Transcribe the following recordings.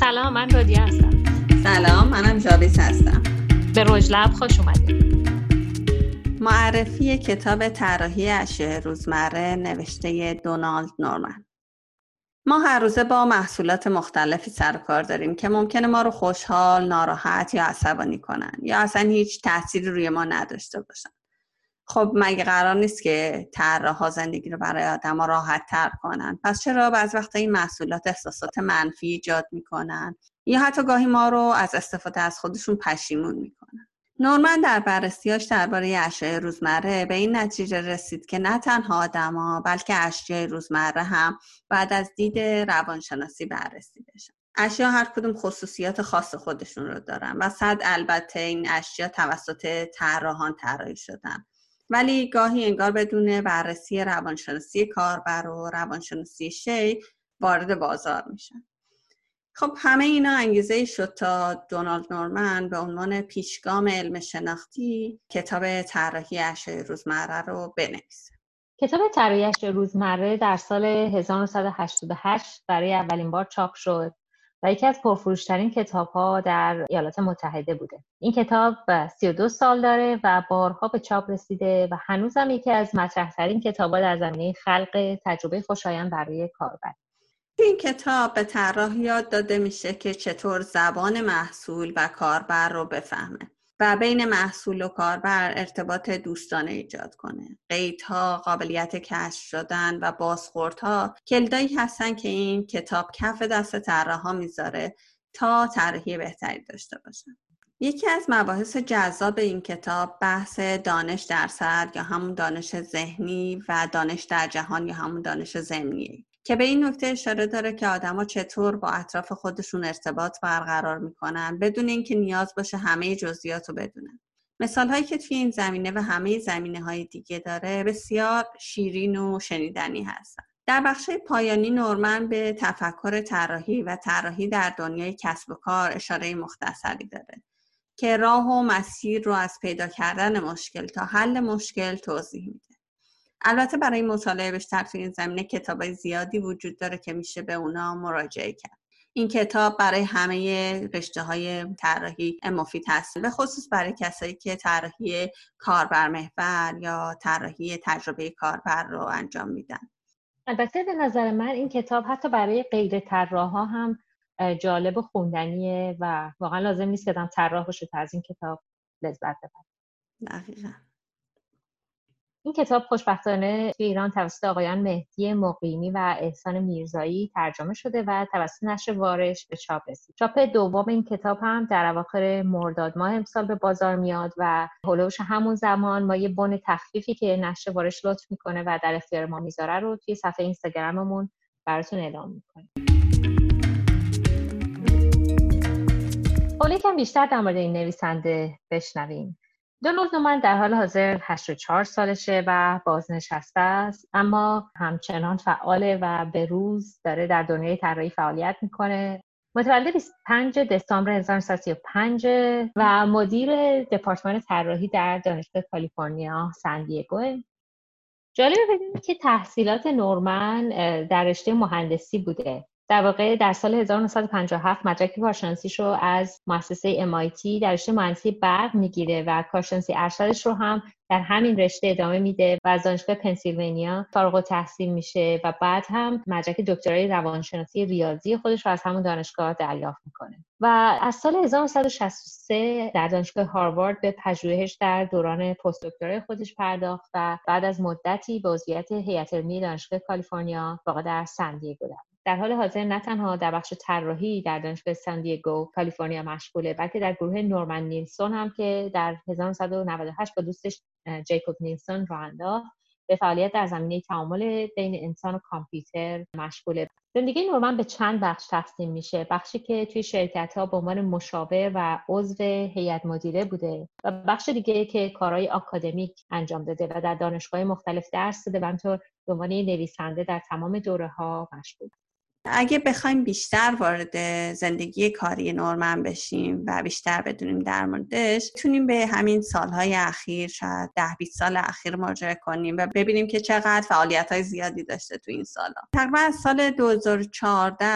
سلام من رودیا هستم. سلام منم جاویس هستم. به رجلب خوش اومدید. معرفی کتاب طراحی اشیاء روزمره نوشته دونالد نورمن. ما هر روزه با محصولات مختلفی سر کار داریم که ممکنه ما رو خوشحال، ناراحت یا عصبانی کنن یا اصلا هیچ تأثیری روی ما نداشته باشن. خب مگه قرار نیست که طراحها زندگی رو برای آدم راحت تر کنن؟ پس چرا بعض وقتا این محصولات احساسات منفی ایجاد می‌کنن؟ یا حتی گاهی ما رو از استفاده از خودشون پشیمون می‌کنن؟ نورمن در بررسیاش درباره اشیاء روزمره به این نتیجه رسید که نه تنها آدما بلکه اشیاء روزمره هم بعد از دید روانشناسی بررسی بشن. اشیا هر کدوم خصوصیات خاص خودشون رو دارن و صد البته این اشیا توسط طراحان طراحی شدن. ولی گاهی انگار بدون بررسی روانشناسی کاربر و روانشناسی شی وارد بازار میشن. خب همه اینا انگیزه شد تا دونالد نورمن به عنوان پیشگام علم شناختی کتاب طراحی اشیاء روزمره رو بنویسه. کتاب طراحی اشیاء روزمره در سال 1988 برای اولین بار چاپ شد. و یکی از پرفروشترین کتاب ها در ایالات متحده بوده. این کتاب 32 سال داره و بارها به چاپ رسیده و هنوزم یکی از مطرحترین کتاب ها در زمینه خلق تجربه خوشایند برای کاربر. این کتاب به طراح یاد داده میشه که چطور زبان محصول و کاربر رو بفهمه. و بین محصول و کاربر ارتباط دوستانه ایجاد کنه. قیدها قابلیت کشف شدن و بازخوردها کلدایی هستن که این کتاب کف دست طراحها می‌ذاره تا طراحی بهتری داشته باشن. یکی از مباحث جذاب این کتاب بحث دانش درصد یا همون دانش ذهنی و دانش در جهان یا همون دانش زمینیه که به این نکته اشاره داره که آدما چطور با اطراف خودشون ارتباط برقرار می‌کنن بدون اینکه نیاز باشه همه جزئیات رو بدونن. مثال هایی که توی این زمینه و همه زمینه های دیگه داره بسیار شیرین و شنیدنی هستن. در بخش پایانی نورمن به تفکر طراحی و طراحی در دنیای کسب و کار اشاره مختصری داره که راه و مسیر رو از پیدا کردن مشکل تا حل مشکل توضیح میده. البته برای مطالعه بیشتر توی این زمینه کتاب زیادی وجود داره که میشه به اونا مراجعه کرد. این کتاب برای همه رشته های طراحی مفید هست. به خصوص برای کسایی که طراحی کاربر محور یا طراحی تجربه کاربر رو انجام میدن. البته به نظر من این کتاب حتی برای غیر طراحا هم جالب و خوندنیه و واقعا لازم نیست که آدم طراح باشه تا از این کتاب لذت ببره. دقیقا. این کتاب خوشبختانه توی ایران توسط آقایان مهدی مقیمی و احسان میرزایی ترجمه شده و توسط نشر وارش به چاپ رسید. چاپ دوم این کتاب هم در اواخر مرداد ماه امسال به بازار میاد و هلوش همون زمان ما یه بن تخفیفی که نشر وارش لطف می‌کنه و در اختیار ما می‌ذاره رو توی صفحه اینستاگراممون براتون اعلام می‌کنه. حالا کم بیشتر در مورد این نویسنده بشنویم. دونالد نومن در حال حاضر 84 سالشه و بازنشسته است اما همچنان فعاله و به روز داره در دنیای طراحی فعالیت می‌کنه. متولد 25 دسامبر 1935 و مدیر دپارتمان طراحی در دانشگاه کالیفرنیا سن دیگو. جالبه بدونید که تحصیلات نورمن در رشته مهندسی بوده. در واقع در سال 1957 مدرک کارشناسیش رو از مؤسسه MIT در رشته مهندسی برق می‌گیره و کارشناسی ارشدش رو هم در همین رشته ادامه میده و از دانشگاه پنسیلوانیا فارغ تحصیل میشه و بعد هم مدرک دکترای روانشناسی ریاضی خودش رو از همون دانشگاه دریافت می‌کنه. و از سال 1963 در دانشگاه هاروارد به پژوهش در دوران پست دکترای خودش پرداخت و بعد از مدتی به عضویت هیئت علمی دانشگاه کالیفرنیا واقع در سن دیگو در حال حاضر نه تنها در بخش طراحی در دانشگاه سان دیگو کالیفرنیا مشغوله بلکه در گروه نورمن نیلسون هم که در 1998 با دوستش جیکوب نیلسون راه انداخت به فعالیت در زمینه تعامل بین انسان و کامپیوتر مشغوله. زندگی نورمن به چند بخش تقسیم میشه. بخشی که توی شرکت ها به عنوان مشاور و عضو هیئت مدیره بوده و بخش دیگه که کارهای آکادمیک انجام داده و در دانشگاه مختلف درس داده و همطور به عنوان نویسنده در تمام دوره ها مشغول. اگه بخوایم بیشتر وارد زندگی کاری نورمن بشیم و بیشتر بدونیم در موردش می‌تونیم به همین سالهای اخیر شاید ده 20 سال اخیر مراجعه کنیم و ببینیم که چقدر فعالیت های زیادی داشته تو این سالا. تقریبا از سال 2014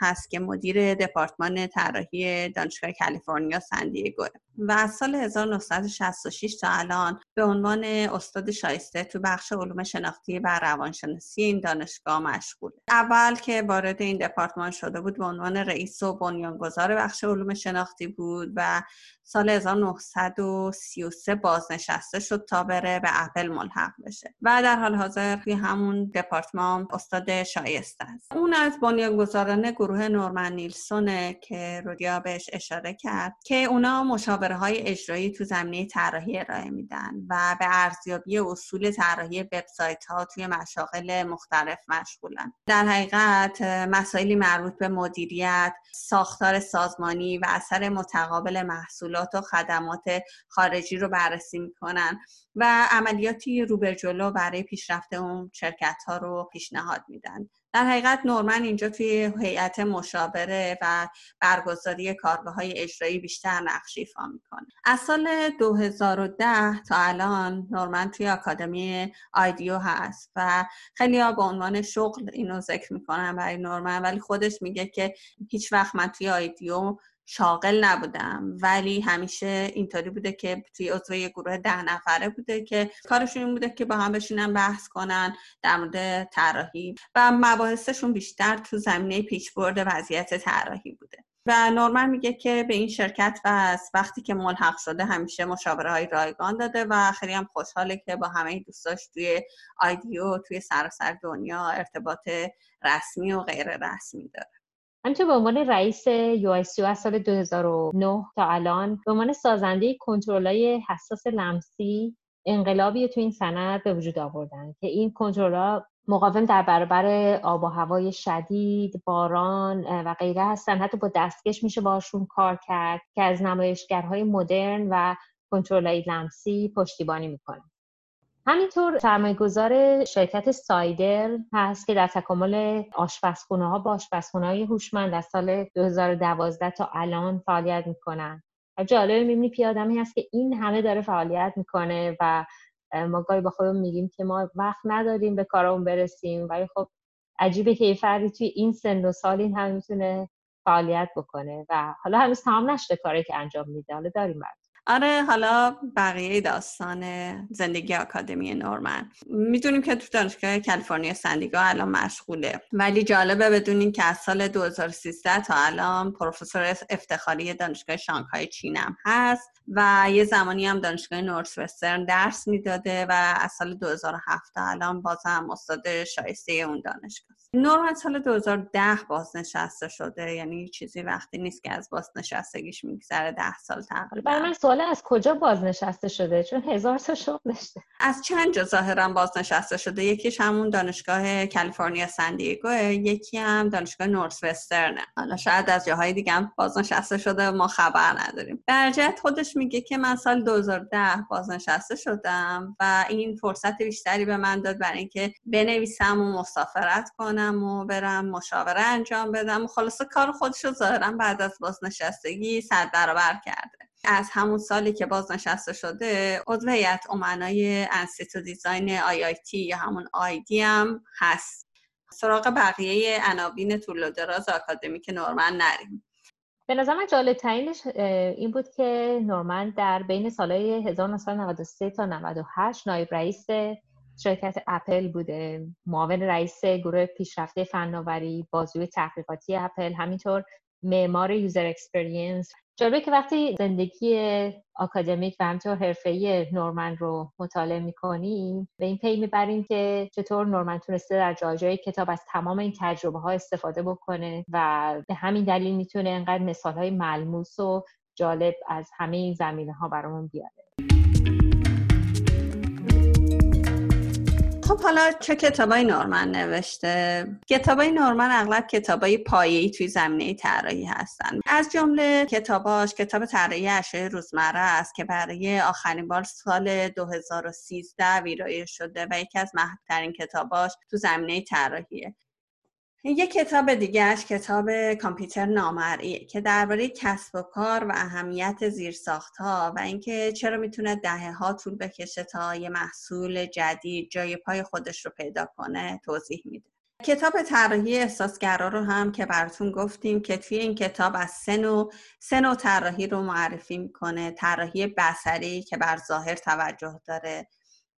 هست که مدیر دپارتمان طراحی دانشگاه کالیفرنیا سندیگو و از سال 1966 تا الان به عنوان استاد شایسته تو بخش علوم شناختی و روانشناسی این دانشگاه مشغوله اول که وارد این دپارتمان شده بود به عنوان رئیس و بنیانگذار بخش علوم شناختی بود و سال 1933 بازنشسته شد تا بره به اپل ملحق بشه. و در حال حاضر توی همون دپارتمان استاد شایسته است. اون از بنیانگذاران گروه نورمن نیلسونه که رودیا بهش اشاره کرد که اونا مشاوره های اجرایی تو زمینه طراحی ارائه میدن و به ارزیابی اصول طراحی وبسایت ها توی مشاغل مختلف مشغولن. در حقیقت مسائلی مربوط به مدیریت ساختار سازمانی و اثر متقابل محصولات و خدمات خارجی رو بررسی می‌کنن و عملیاتی رو به جلو برای پیشرفت اون شرکت ها رو پیشنهاد میدن. در حقیقت نورمن اینجا توی هیئت مشاوره و برگزاری کارگاه های اجرایی بیشتر نقش ایفا می‌کنه. از سال 2010 تا الان نورمن توی آکادمی آیدیو هست و خیلی ها به عنوان شغل اینو ذکر می‌کنن برای نورمن ولی خودش میگه که هیچ وقت من توی آیدیو شاغل نبودم. ولی همیشه اینطوری بوده که توی عضو یه گروه ده نفره بوده که کارشون این بوده که با هم بشینن بحث کنن در مورد طراحی و مباحثشون بیشتر تو زمینه پیچ برد وضعیت طراحی بوده. و نورمن میگه که به این شرکت و از وقتی که ملحق شده همیشه مشاوره های رایگان داده و خیلی هم خوشحاله که با همه دوستاش توی آیدیو توی سراسر دنیا ارتباط رسمی و غیر رسمی داره. همینطور به عنوان رئیس یو از سال 2009 تا الان به عنوان سازنده کنترلای حساس لمسی انقلابی تو این سند به وجود آوردن که این کنترلها مقاوم در برابر آب و هوای شدید، باران و غیره هستن. حتی با دستکش میشه باشون کار کرد که از نمایشگرهای مدرن و کنترلای لمسی پشتیبانی می‌کنن. همینطور سرمایه‌گذار شرکت سایدر هست که در تکامل آشپزخونه ها با آشپزخونه های هوشمند از سال 2012 تا الان فعالیت می‌کنن و جالب می‌بینی پیادمی هست که این همه داره فعالیت می‌کنه و ما گاهی با خودمون میگیم که ما وقت نداریم به کارمون برسیم ولی خب عجیبه که یه فردی توی این سن و سال این هم می‌تونه فعالیت بکنه و حالا هنوز تمام نشده کاری که انجام میده حالا داریم برد. آره حالا بقیه داستان زندگی آکادمی نورمن. می‌دونیم که تو دانشگاه کالیفرنیا سندیگا الان مشغوله. ولی جالبه بدونیم که از سال 2013 تا الان پروفسور افتخاری دانشگاه شانگهای چینم هست و یه زمانی هم دانشگاه نورس وسترن درس می‌داده و از سال 2007 تا الان هم استاد شایسته اون دانشگاه. نورمن سال 2010 بازنشسته شده. یعنی چیزی وقتی نیست که از بازنشستگیش میگذره ده سال تقریبا. برای من سوال از کجا بازنشسته شده؟ چون هزار تا شغل داشته. از چند جا ظاهرا بازنشسته شده؟ یکیش همون دانشگاه کالیفرنیا سن دیگو یکی هم دانشگاه نورث وسترنه حالا شاید از جاهای دیگه هم بازنشسته شده ما خبر نداریم. برجت خودش میگه که من سال 2010 بازنشسته شدم و این فرصت بیشتری به من داد برای اینکه بنویسم و مسافرت کنم. و برم مشاوره انجام بدم. و خلاصه کار خودش رو ظاهرا بعد از بازنشستگی صد برابر کرده. از همون سالی که بازنشسته شده عضو هیئت امنای انستیتو design IIT یا همون ID هم هست. سراغ بقیه عناوین طول و دراز آکادمیک نورمن نریم. به نظر من جالب ترینش این بود که نورمن در بین سالهای 1993 تا 98 نایب رئیس شرکت اپل بوده. معاون رئیس گروه پیشرفته فناوری بازوی تحقیقاتی اپل همینطور معمار user experience جالبه که وقتی زندگی آکادمیک و همینطور حرفه‌ای نورمن رو مطالعه می‌کنیم به این پی می‌بریم که چطور نورمن تونسته در جای جای کتاب از تمام این تجربه ها استفاده بکنه و به همین دلیل می‌تونه انقدر مثال های ملموس و جالب از همه این زمینه ها برامون بیاره. حالا چه کتابای نورمن نوشته؟ کتابای نورمن اغلب کتابای پایه‌ای توی زمینه طراحی هستن. از جمله کتاباش کتاب طراحی اشیاء روزمره است که برای آخرین بار سال 2013 ویرایش شده و یکی از محبوبترین کتاباش تو زمینه طراحیه. یه کتاب دیگهش کتاب کامپیوتر نامرئی که درباره کسب و کار و اهمیت زیرساخت ها و اینکه چرا می‌تونه دهه ها طول بکشه تا یه محصول جدید جای پای خودش رو پیدا کنه توضیح میده. کتاب طراحی احساسگرا رو هم که براتون گفتیم که توی این کتاب از سه نوع سه طراحی رو معرفی می‌کنه. طراحی بصری که بر ظاهر توجه داره.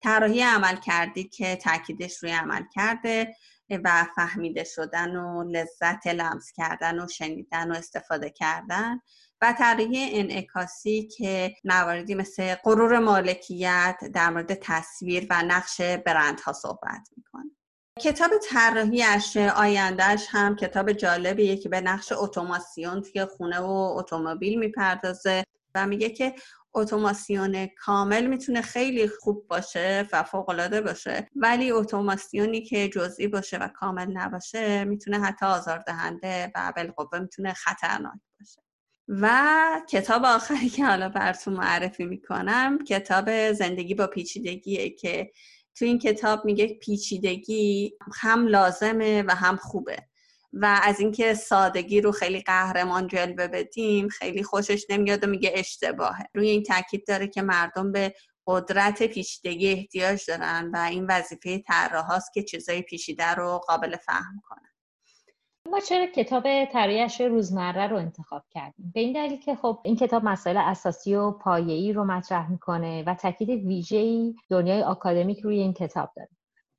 طراحی عمل کردی که تاکیدش روی عمل کرده و فهمیده شدن و لذت لمس کردن و شنیدن و استفاده کردن و طراحی انعکاسی که مواردی مثل غرور مالکیت در مورد تصویر و نقش برندها صحبت می‌کنه. کتاب طراحیش آیندهش هم کتاب جالبیه که به نقش اتوماسیون توی خونه و اتومبیل می‌پردازه و میگه که اتوماسیون کامل می‌تونه خیلی خوب باشه و فوقالعاده باشه ولی اتوماسیونی که جزئی باشه و کامل نباشه می‌تونه حتی آزاردهنده و بالقوه می‌تونه خطرناک باشه. و کتاب آخری که حالا براتون معرفی می‌کنم کتاب زندگی با پیچیدگیه که تو این کتاب میگه پیچیدگی هم لازمه و هم خوبه. و از اینکه سادگی رو خیلی قهرمان جلوه بدیم خیلی خوشش نمیاد و میگه اشتباهه. روی این تاکید داره که مردم به قدرت پیچیدگی احتیاج دارن و این وظیفه طراحاست که چیزای پیچیده رو قابل فهم کنن ما چرا کتاب طراحی روزمره رو انتخاب کردیم؟ به این دلیل که خب این کتاب مسائل اساسی و پایه‌ای رو مطرح می‌کنه و تاکید ویژه‌ای دنیای آکادمیک روی این کتاب داره.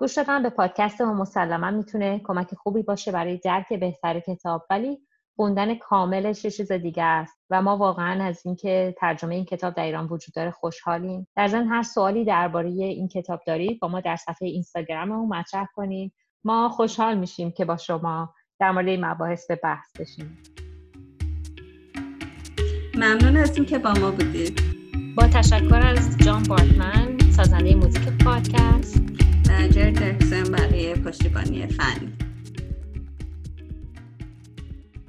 گوش دادن به پادکست ما مسلما می‌تونه کمک خوبی باشه برای درک بهتر کتاب ولی خوندن کاملش یه چیز دیگه است و ما واقعا از اینکه ترجمه این کتاب در ایران وجود داره خوشحالیم. در ضمن هر سوالی درباره این کتاب دارید با ما در صفحه اینستاگراممون مطرح کنید ما خوشحال میشیم که با شما در مورد این مباحث به بحث بشیم. ممنون از که با ما بودید. با تشکر از جان بارتمن سازنده موزیک پادکست. جر برای پشتیبانی فنی